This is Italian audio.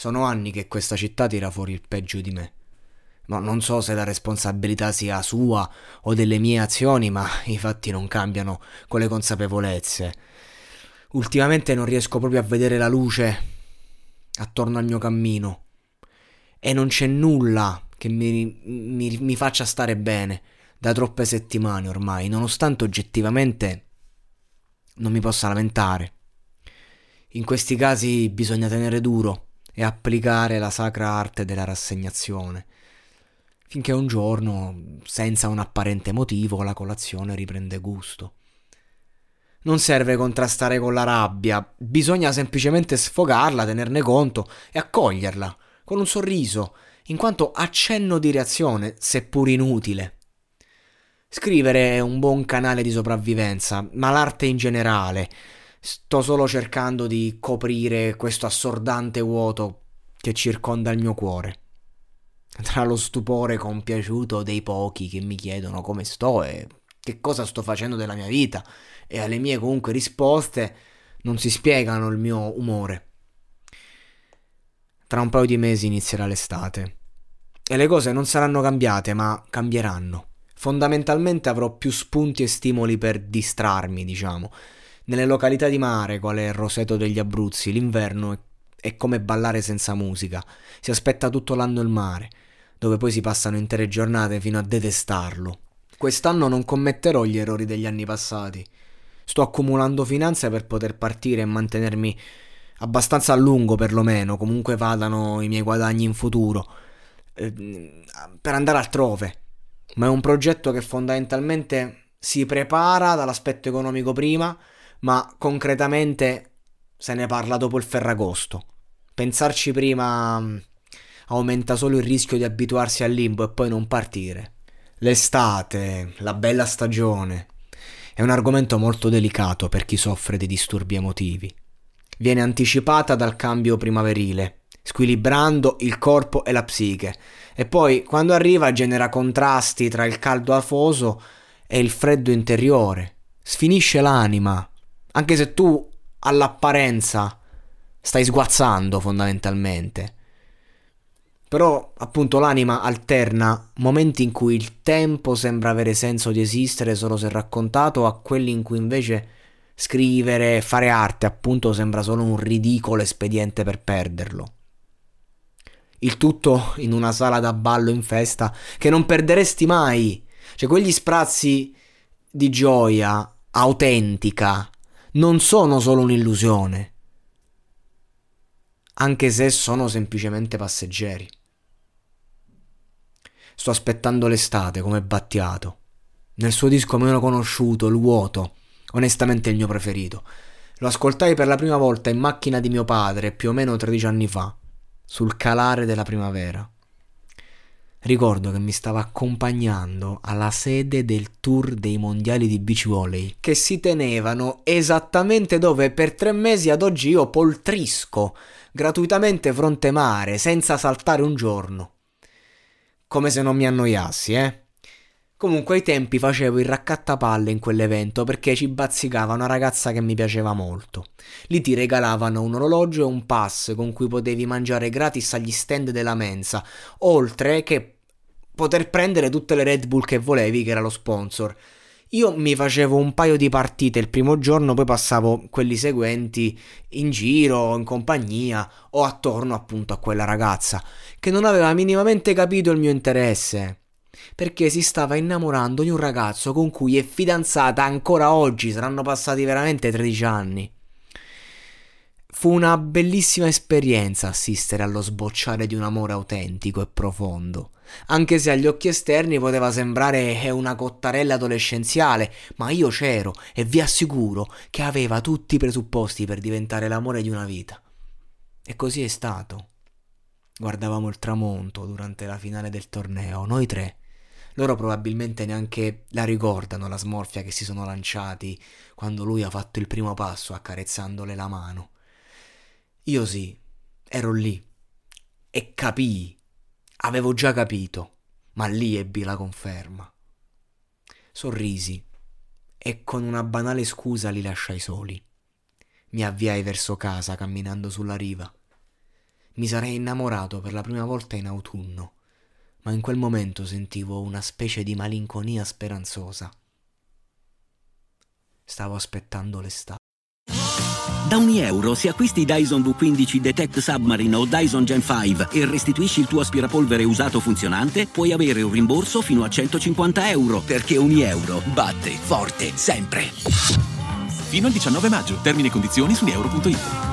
Sono anni che questa città tira fuori il peggio di me. Ma non so se la responsabilità sia sua o delle mie azioni, ma i fatti non cambiano con le consapevolezze. Ultimamente non riesco proprio a vedere la luce attorno al mio cammino. E non c'è nulla che mi, mi, mi faccia stare bene da troppe settimane ormai, nonostante oggettivamente non mi possa lamentare. In questi casi bisogna tenere duro e applicare la sacra arte della rassegnazione, finché un giorno, senza un apparente motivo, la colazione riprende gusto. Non serve contrastare con la rabbia, bisogna semplicemente sfogarla, tenerne conto e accoglierla, con un sorriso, in quanto accenno di reazione, seppur inutile. Scrivere è un buon canale di sopravvivenza, ma l'arte in generale, Sto solo cercando di coprire questo assordante vuoto che circonda il mio cuore. Tra lo stupore compiaciuto dei pochi che mi chiedono come sto e che cosa sto facendo della mia vita e alle mie comunque risposte non si spiegano il mio umore. Tra un paio di mesi inizierà l'estate e le cose non saranno cambiate ma cambieranno. Fondamentalmente avrò più spunti e stimoli per distrarmi, diciamo nelle località di mare, quale Roseto degli Abruzzi, l'inverno è, è come ballare senza musica. Si aspetta tutto l'anno il mare, dove poi si passano intere giornate fino a detestarlo. Quest'anno non commetterò gli errori degli anni passati. Sto accumulando finanze per poter partire e mantenermi abbastanza a lungo perlomeno, comunque vadano i miei guadagni in futuro, eh, per andare altrove. Ma è un progetto che fondamentalmente si prepara dall'aspetto economico prima ma concretamente se ne parla dopo il Ferragosto. Pensarci prima mm, aumenta solo il rischio di abituarsi al limbo e poi non partire. L'estate, la bella stagione, è un argomento molto delicato per chi soffre di disturbi emotivi. Viene anticipata dal cambio primaverile, squilibrando il corpo e la psiche, e poi quando arriva genera contrasti tra il caldo afoso e il freddo interiore, sfinisce l'anima, anche se tu all'apparenza stai sguazzando fondamentalmente. Però appunto l'anima alterna momenti in cui il tempo sembra avere senso di esistere solo se raccontato a quelli in cui invece scrivere, fare arte appunto sembra solo un ridicolo espediente per perderlo. Il tutto in una sala da ballo in festa che non perderesti mai. Cioè quegli sprazzi di gioia autentica non sono solo un'illusione, anche se sono semplicemente passeggeri. Sto aspettando l'estate come Battiato. Nel suo disco meno conosciuto, Il vuoto, onestamente il mio preferito. Lo ascoltai per la prima volta in macchina di mio padre più o meno 13 anni fa, sul calare della primavera. Ricordo che mi stava accompagnando alla sede del tour dei mondiali di beach volley che si tenevano esattamente dove per tre mesi ad oggi io poltrisco gratuitamente fronte mare senza saltare un giorno. Come se non mi annoiassi, eh? Comunque ai tempi facevo il raccattapalle in quell'evento perché ci bazzicava una ragazza che mi piaceva molto. Lì ti regalavano un orologio e un pass con cui potevi mangiare gratis agli stand della mensa, oltre che poter prendere tutte le Red Bull che volevi, che era lo sponsor. Io mi facevo un paio di partite il primo giorno, poi passavo quelli seguenti in giro, in compagnia o attorno appunto a quella ragazza che non aveva minimamente capito il mio interesse perché si stava innamorando di un ragazzo con cui è fidanzata ancora oggi, saranno passati veramente 13 anni. Fu una bellissima esperienza assistere allo sbocciare di un amore autentico e profondo, anche se agli occhi esterni poteva sembrare una cottarella adolescenziale, ma io c'ero e vi assicuro che aveva tutti i presupposti per diventare l'amore di una vita. E così è stato. Guardavamo il tramonto durante la finale del torneo, noi tre, loro probabilmente neanche la ricordano la smorfia che si sono lanciati quando lui ha fatto il primo passo accarezzandole la mano. Io sì, ero lì e capii, avevo già capito, ma lì ebbi la conferma. Sorrisi e con una banale scusa li lasciai soli. Mi avviai verso casa camminando sulla riva. Mi sarei innamorato per la prima volta in autunno ma in quel momento sentivo una specie di malinconia speranzosa. Stavo aspettando l'estate. Da ogni euro, se acquisti Dyson V15 Detect Submarine o Dyson Gen 5 e restituisci il tuo aspirapolvere usato funzionante, puoi avere un rimborso fino a 150 euro, perché ogni euro batte forte sempre. Fino al 19 maggio. Termini e condizioni su euro.it.